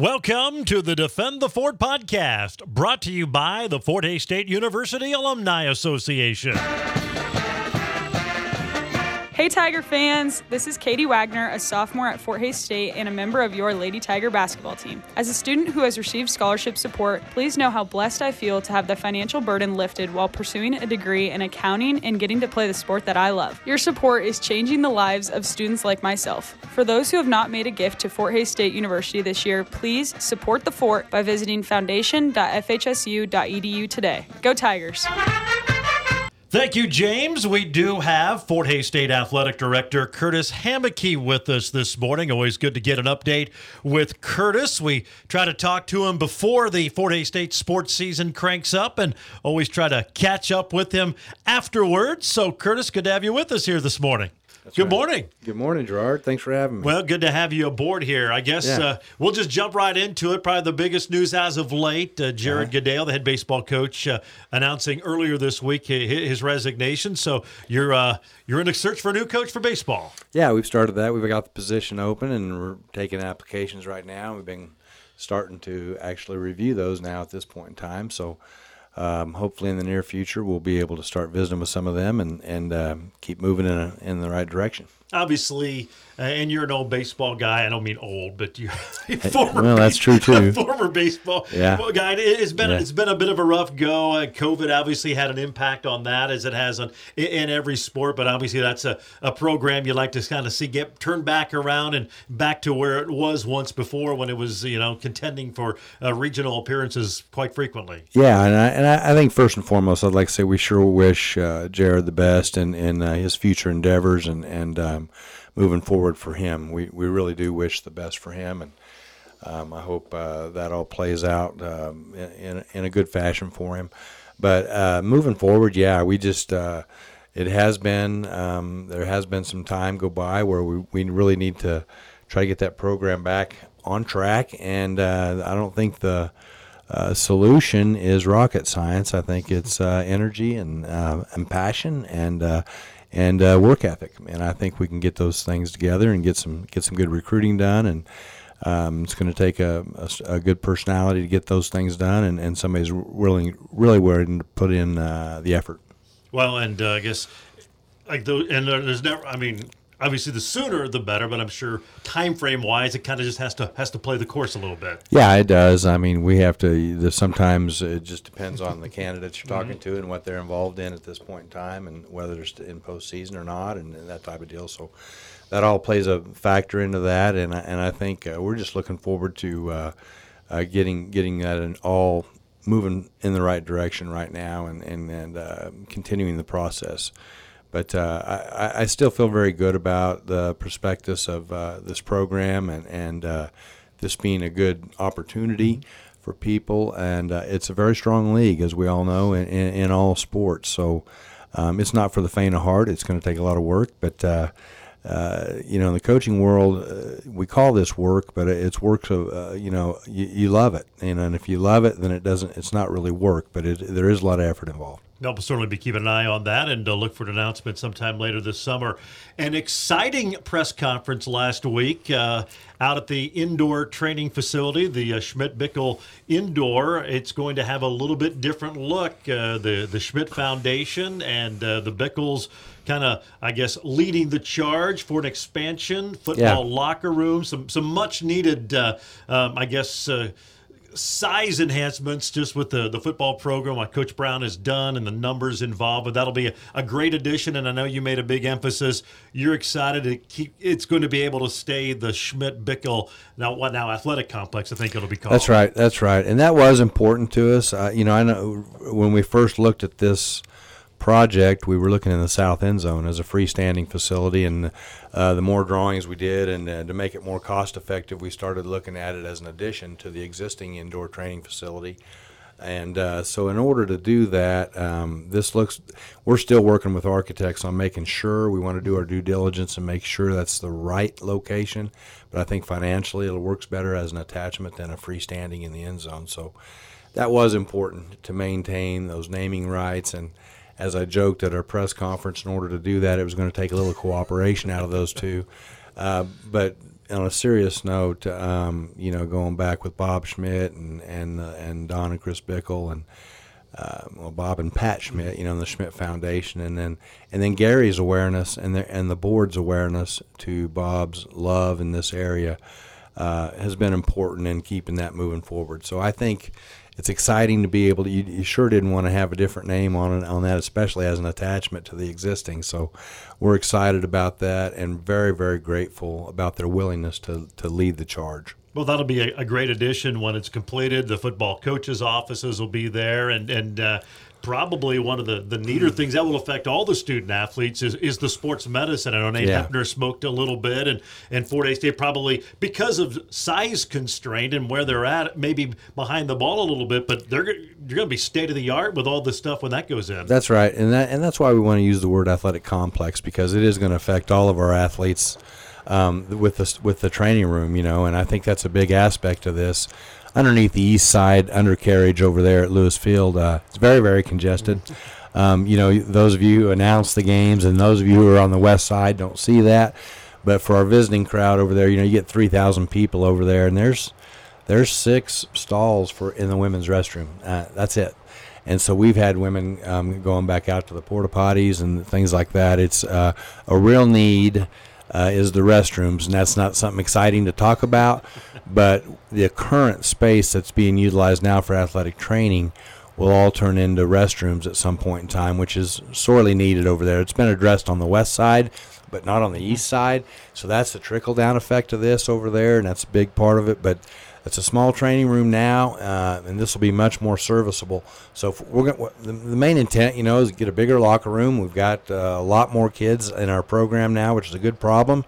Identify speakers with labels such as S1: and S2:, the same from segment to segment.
S1: Welcome to the Defend the Fort podcast, brought to you by the Fort Hays State University Alumni Association.
S2: Hey Tiger fans, this is Katie Wagner, a sophomore at Fort Hays State and a member of your Lady Tiger basketball team. As a student who has received scholarship support, please know how blessed I feel to have the financial burden lifted while pursuing a degree in accounting and getting to play the sport that I love. Your support is changing the lives of students like myself. For those who have not made a gift to Fort Hays State University this year, please support the fort by visiting foundation.fhsu.edu today. Go Tigers!
S1: Thank you, James. We do have Fort Hays State Athletic Director Curtis Hammeke with us this morning. Always good to get an update with Curtis. We try to talk to him before the Fort Hays State sports season cranks up and always try to catch up with him afterwards. So, Curtis, good to have you with us here this morning.
S3: That's
S1: Good
S3: right.
S1: morning.
S3: Good morning, Gerard. Thanks for having me.
S1: Well, good to have you aboard here. I guess
S3: Yeah.
S1: uh, we'll just jump right into it. Probably the biggest news as of late uh, Jared
S3: Uh-huh.
S1: Goodale, the head baseball coach, uh, announcing earlier this week hi- hi- his resignation. So you're uh, you're in a search for a new coach for baseball.
S3: yeah, we've started that. We've got the position open, and we're taking applications right now. We've been starting to actually review those now at this point in time. So um, hopefully, in the near future, we'll be able to start visiting with some of them and and um, keep moving in a, in the right direction.
S1: Obviously, uh, and you're an old baseball guy. I don't mean old, but you're a former.
S3: well, that's true, too.
S1: former baseball
S3: Yeah.
S1: guy. It- It's been
S3: Yeah.
S1: it's been a bit of a rough go. Uh, COVID obviously had an impact on that, as it has on in, in every sport. But obviously, that's a, a program you like to kind of see get turned back around and back to where it was once before, when it was you know contending for uh, regional appearances quite frequently.
S3: Yeah, and I, and I think first and foremost, I'd like to say we sure wish uh, Jared the best in, in uh, his future endeavors and and moving forward for him. We we really do wish the best for him, and um, I hope uh, that all plays out um, in in a good fashion for him. But uh, moving forward, yeah, we just. Uh, it has been um, there has been some time go by where we, we really need to try to get that program back on track, and uh, I don't think the uh, solution is rocket science. I think it's uh, energy and uh, and passion and uh, and uh, work ethic. And I think we can get those things together and get some get some good recruiting done. And um, it's going to take a a good personality to get those things done, and, and somebody's willing really willing to put in uh, the effort.
S1: Well, and uh, I guess like the and there's never. I mean, obviously, the sooner the better. But I'm sure time frame wise, it kind of just has to has to play the course a little bit.
S3: Yeah, it does. I mean, we have to. Sometimes it just depends on the candidates you're talking to and what they're involved in at this point in time, and whether they're in postseason or not, and, and that type of deal. So that all plays a factor into that, and I, and I think uh, we're just looking forward to uh, uh, getting getting that in all moving in the right direction right now, and and and uh, continuing the process. But uh, I, I- still feel very good about the prospectus of uh, this program and, and uh, this being a good opportunity for people. And uh, it's a very strong league, as we all know, in, in, in all sports. So um, it's not for the faint of heart. It's going to take a lot of work. But, uh, uh, you know, in the coaching world, we call this work, but it's work so, you know, you, you love it. And if you love it, then it doesn't, it's not really work, but it, there is a lot of effort involved.
S1: We'll certainly be keeping an eye on that and uh, look for an announcement sometime later this summer. An exciting press conference last week uh, out at the indoor training facility, the uh, Schmidt Bickel Indoor. It's going to have a little bit different look. Uh, the the Schmidt Foundation and uh, the Bickels kind of, I guess, leading the charge for an expansion, football locker room, some some much needed, uh, um, I guess. Size enhancements just with the, the football program, what Coach Brown has done and the numbers involved. But that'll be a, a great addition. And I know you made a big emphasis. You're excited to keep it's going to be able to stay the Schmidt Bickel now what now athletic complex, I think it'll be called.
S3: That's right. That's right. And that was important to us. Uh, you know, I know when we first looked at this project, we were looking in the south end zone as a freestanding facility, and uh, the more drawings we did, and uh, to make it more cost effective, we started looking at it as an addition to the existing indoor training facility. And uh, so, in order to do that, um, this looks, we're still working with architects on making sure we want to do our due diligence and make sure that's the right location. But I think financially, it works better as an attachment than a freestanding in the end zone. So, that was important to maintain those naming rights. And as I joked at our press conference, in order to do that, it was going to take a little cooperation out of those two. Uh, but on a serious note, um, you know, going back with Bob Schmidt and and uh, and Don and Chris Bickel and uh, well, Bob and Pat Schmidt, you know, the Schmidt Foundation, and then and then Gary's awareness and the and the board's awareness to Bob's love in this area uh, has been important in keeping that moving forward. So I think it's exciting to be able to. You, you, sure didn't want to have a different name on on that, especially as an attachment to the existing. So we're excited about that and very very grateful about their willingness to to lead the charge.
S1: Well, that'll be a, a, great addition when it's completed. The football coaches' offices will be there, and and uh, probably one of the, the neater things that will affect all the student athletes is, is the sports medicine. I know Nate yeah. Hepner smoked a little bit, and and Fort Hays State probably because of size constraint and where they're at, maybe behind the ball a little bit, but they're you're going to be state of the art with all this stuff when that goes in.
S3: That's right, and that and that's why we want to use the word athletic complex because it is going to affect all of our athletes um, with the with the training room, you know, and I think that's a big aspect of this. Underneath the east side undercarriage over there at Lewis Field, uh, it's very very congested. Um, you know, those of you who announce the games and those of you who are on the west side don't see that. But for our visiting crowd over there, you know, you get 3,000 people over there, and there's there's six stalls for in the women's restroom. Uh, that's it. And so we've had women um, going back out to the porta potties and things like that. It's uh, a real need uh, is the restrooms, and that's not something exciting to talk about. But the current space that's being utilized now for athletic training will all turn into restrooms at some point in time, which is sorely needed over there. It's been addressed on the west side, but not on the east side. So that's the trickle down effect of this over there, and that's a big part of it. But it's a small training room now, uh, and this will be much more serviceable. So we're going the, the main intent, you know, is to get a bigger locker room. We've got uh, a lot more kids in our program now, which is a good problem.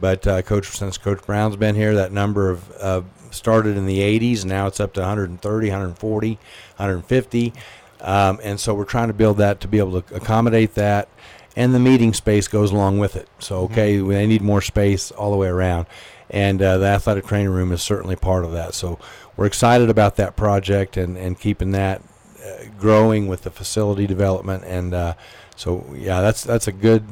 S3: But uh, coach, since Coach Brown's been here, that number of started in the 80s, now it's up to 130, 140, 150. Um, and so we're trying to build that to be able to accommodate that and the meeting space goes along with it. So okay, mm-hmm. they need more space all the way around and uh, the athletic training room is certainly part of that. So we're excited about that project and, and keeping that uh, growing with the facility development. And uh, so yeah, that's that's a good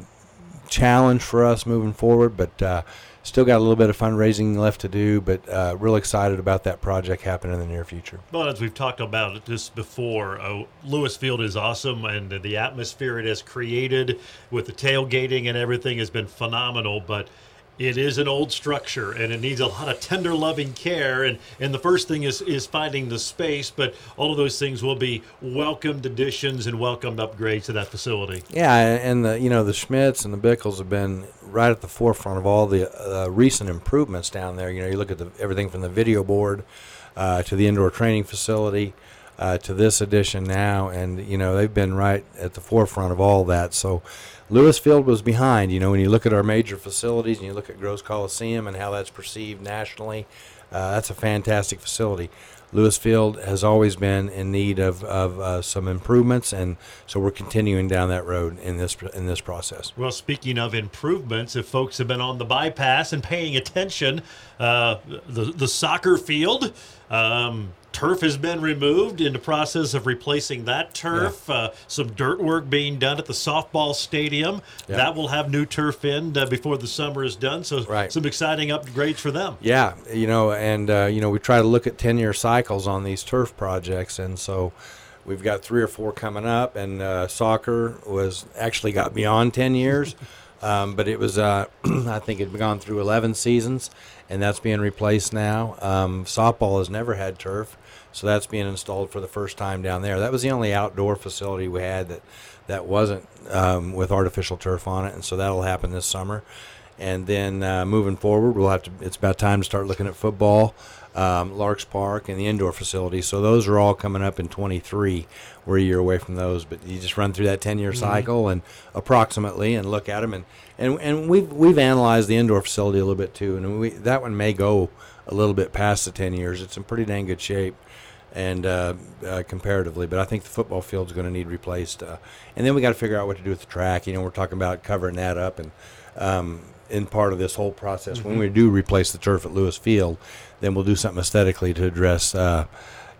S3: challenge for us moving forward. But uh, still got a little bit of fundraising left to do. But uh, real excited about that project happening in the near future.
S1: Well, as we've talked about this before, uh, Lewis Field is awesome, and the atmosphere it has created with the tailgating and everything has been phenomenal. But it is an old structure and it needs a lot of tender loving care and and the first thing is is finding the space but all of those things will be welcomed additions and welcomed upgrades to that facility.
S3: Yeah and the you know the schmidts and the bickles have been right at the forefront of all the uh, recent improvements down there. You know you look at the, everything from the video board uh, to the indoor training facility uh, to this edition now and you know they've been right at the forefront of all that so Lewis Field was behind. You know, when you look at our major facilities and you look at Gross Coliseum and how that's perceived nationally, uh, that's a fantastic facility. Lewis Field has always been in need of, of uh, some improvements, and so we're continuing down that road in this in this process.
S1: Well, speaking of improvements, if folks have been on the bypass and paying attention, uh, the the soccer field. Um, turf has been removed in the process of replacing that turf. Yeah. Uh, some dirt work being done at the softball stadium. Yeah. That will have new turf in uh, before the summer is done. So right. some exciting upgrades for them.
S3: Yeah, you know, and uh, you know we try to look at ten year cycles on these turf projects, and so. We've got three or four coming up, and uh, soccer was actually got beyond ten years. Um, but it was, uh, I think it had gone through 11 seasons, and that's being replaced now. Um, softball has never had turf, so that's being installed for the first time down there. That was the only outdoor facility we had that that wasn't um, with artificial turf on it, and so that'll happen this summer. And then uh, moving forward, we'll have to. It's about time to start looking at football, um, Larks Park, and the indoor facility. So those are all coming up in 23. We're a year away from those, but you just run through that 10-year mm-hmm. cycle and approximately, and look at them. And and and we've we've analyzed the indoor facility a little bit too, and we that one may go a little bit past the 10 years. It's in pretty dang good shape and uh, uh, comparatively. But I think the football field is going to need replaced. Uh, and then we got to figure out what to do with the track. You know, we're talking about covering that up, and um, in part of this whole process, mm-hmm. when we do replace the turf at Lewis Field, then we'll do something aesthetically to address. Uh,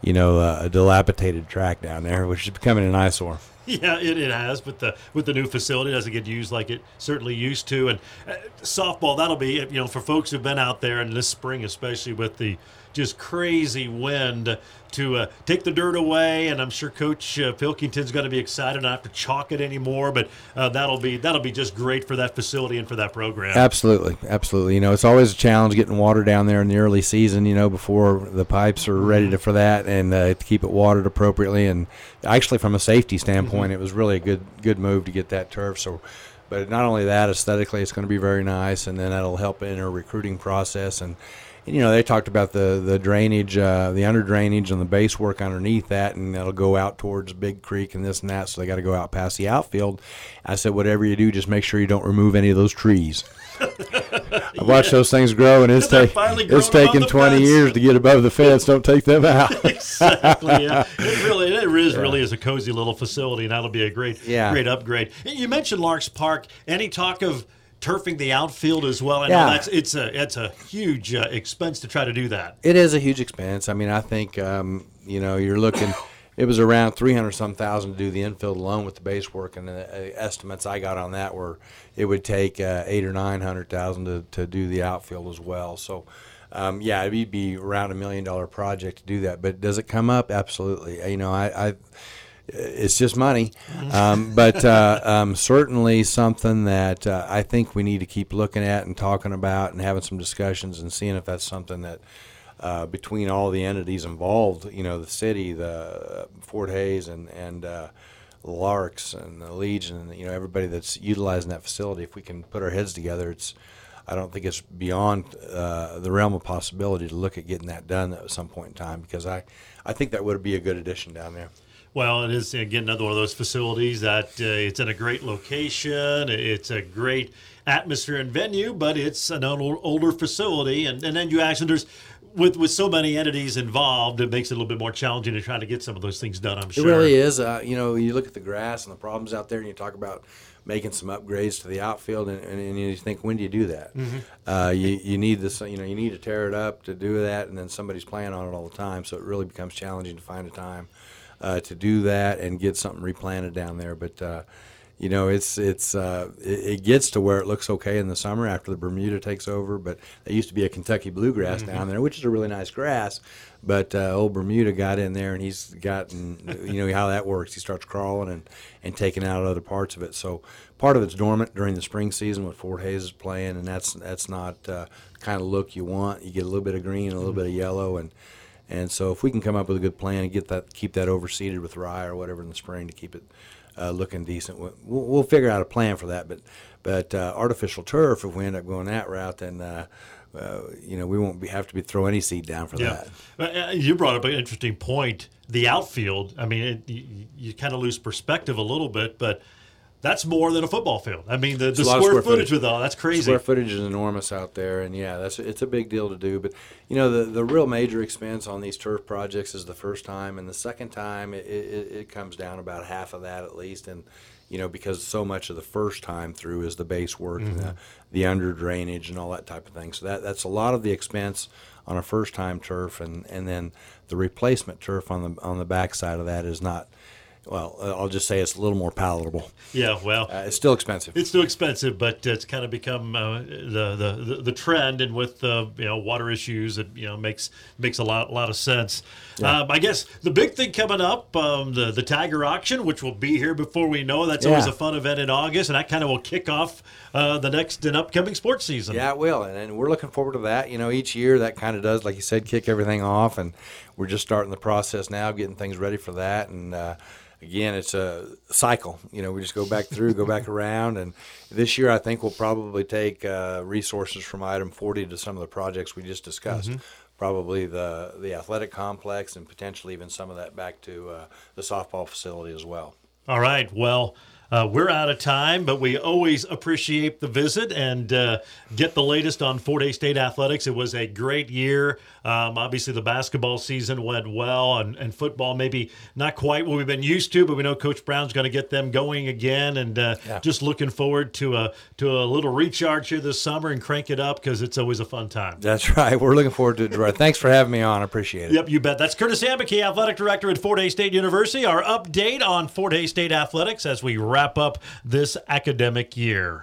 S3: you know, uh, a dilapidated track down there, which is becoming an eyesore.
S1: Yeah, it, it has, but the with the new facility it doesn't get used like it certainly used to. And uh, softball, that'll be you know for folks who've been out there and this spring, especially with the just crazy wind to uh, take the dirt away. And I'm sure Coach uh, Pilkington's going to be excited not have to chalk it anymore. But uh, that'll be that'll be just great for that facility and for that program.
S3: Absolutely, absolutely. You know, it's always a challenge getting water down there in the early season. You know, before the pipes are ready to, for that, and uh, to keep it watered appropriately. And actually, from a safety standpoint, mm-hmm. it was really a good good move to get that turf. So. But not only that, aesthetically, it's going to be very nice, and then that'll help in our recruiting process. And you know, they talked about the the drainage, uh, the under drainage, and the base work underneath that, and that'll go out towards Big Creek and this and that. So they got to go out past the outfield. I said, whatever you do, just make sure you don't remove any of those trees. I've watched those things grow, and it's, ta- it's taken 20 fence. years to get above the fence. Don't take them out.
S1: exactly. Yeah. It really, it is yeah. really is a cozy little facility, and that'll be a great, yeah. great upgrade. You mentioned Larks Park. Any talk of turfing the outfield as well. I yeah. know that's it's a it's a huge uh, expense to try to do that.
S3: It is a huge expense. I mean, I think um, you know you're looking. It was around three hundred some thousand to do the infield alone with the base work, and the uh, estimates I got on that were it would take uh, eight or nine hundred thousand to to do the outfield as well. So. Um, yeah, it'd be around a million dollar project to do that. But does it come up? Absolutely. You know, I, I it's just money, um, but uh, um, certainly something that uh, I think we need to keep looking at and talking about and having some discussions and seeing if that's something that uh, between all the entities involved, you know, the city, the uh, Fort Hays, and and uh, Larks and the Legion, and you know, everybody that's utilizing that facility. If we can put our heads together, it's I don't think it's beyond uh, the realm of possibility to look at getting that done at some point in time because I, I think that would be a good addition down there.
S1: Well, it is again another one of those facilities that uh, it's in a great location. It's a great atmosphere and venue, but it's an older facility. And, and then you actually there's with with so many entities involved, it makes it a little bit more challenging to try to get some of those things done. I'm sure
S3: it really is. Uh, you know, you look at the grass and the problems out there, and you talk about making some upgrades to the outfield, and, and, and you think, when do you do that? Mm-hmm. Uh, you you need this, you know, you need to tear it up to do that, and then somebody's playing on it all the time, so it really becomes challenging to find a time uh, to do that and get something replanted down there. But uh, you know, it's it's uh, it, it, gets to where it looks okay in the summer after the Bermuda takes over. But there used to be a Kentucky bluegrass mm-hmm. down there, which is a really nice grass. But uh, old Bermuda got in there, and he's gotten you know how that works. He starts crawling and and taking out other parts of it. So part of it's dormant during the spring season when Fort Hays is playing, and that's that's not uh, the kind of look you want. You get a little bit of green, a little mm-hmm. bit of yellow, and and so if we can come up with a good plan and get that, keep that overseeded with rye or whatever in the spring to keep it uh, looking decent, we'll, we'll, figure out a plan for that. But but uh, artificial turf, if we end up going that route, then. Uh, uh, you know, we won't be, have to be throw any seed down for yeah.
S1: that. Uh, you brought up an interesting point. The outfield. I mean, it, you, you kind of lose perspective a little bit, but that's more than a football field. I mean, the, the square, square, footage, with all that's crazy.
S3: Square footage is enormous out there, and yeah, that's it's a big deal to do. But you know, the the real major expense on these turf projects is the first time, and the second time it, it, it comes down about half of that at least, and you know, because so much of the first time through is the base work mm-hmm. and the, the under drainage and all that type of thing. So that that's a lot of the expense on a first time turf, and and then the replacement turf on the on the back side of that is not well, uh, I'll just say it's a little more palatable.
S1: Yeah, well,
S3: uh, it's still expensive.
S1: It's still expensive, but it's kind of become uh, the, the the trend, and with uh, you know water issues, it you know makes makes a lot a lot of sense. Yeah. Um, I guess the big thing coming up, um, the the Tiger auction, which will be here before we know. That's yeah. always a fun event in August, and that kind of will kick off uh, the next and upcoming sports season.
S3: Yeah, it will, and, and we're looking forward to that. You know, each year that kind of does, like you said, kick everything off, and we're just starting the process now, getting things ready for that, and uh, again, it's a cycle. You know, we just go back through, go back around, and this year I think we'll probably take uh, resources from item 40 to some of the projects we just discussed. Mm-hmm. Probably the the athletic complex and potentially even some of that back to uh, the softball facility as well.
S1: All right. Well. Uh, we're out of time, but we always appreciate the visit and uh, get the latest on Fort Hays State athletics. It was a great year. Um, obviously, the basketball season went well, and, and football maybe not quite what we've been used to, but we know Coach Brown's going to get them going again, and uh,
S3: Yeah.
S1: just looking forward to a to a little recharge here this summer and crank it up because it's always a fun time.
S3: That's right. We're looking forward to it. Thanks for having me on. I appreciate it.
S1: Yep, you bet. That's Curtis Hammeke, Athletic Director at Fort Hays State University. Our update on Fort Hays State Athletics as we wrap up this academic year.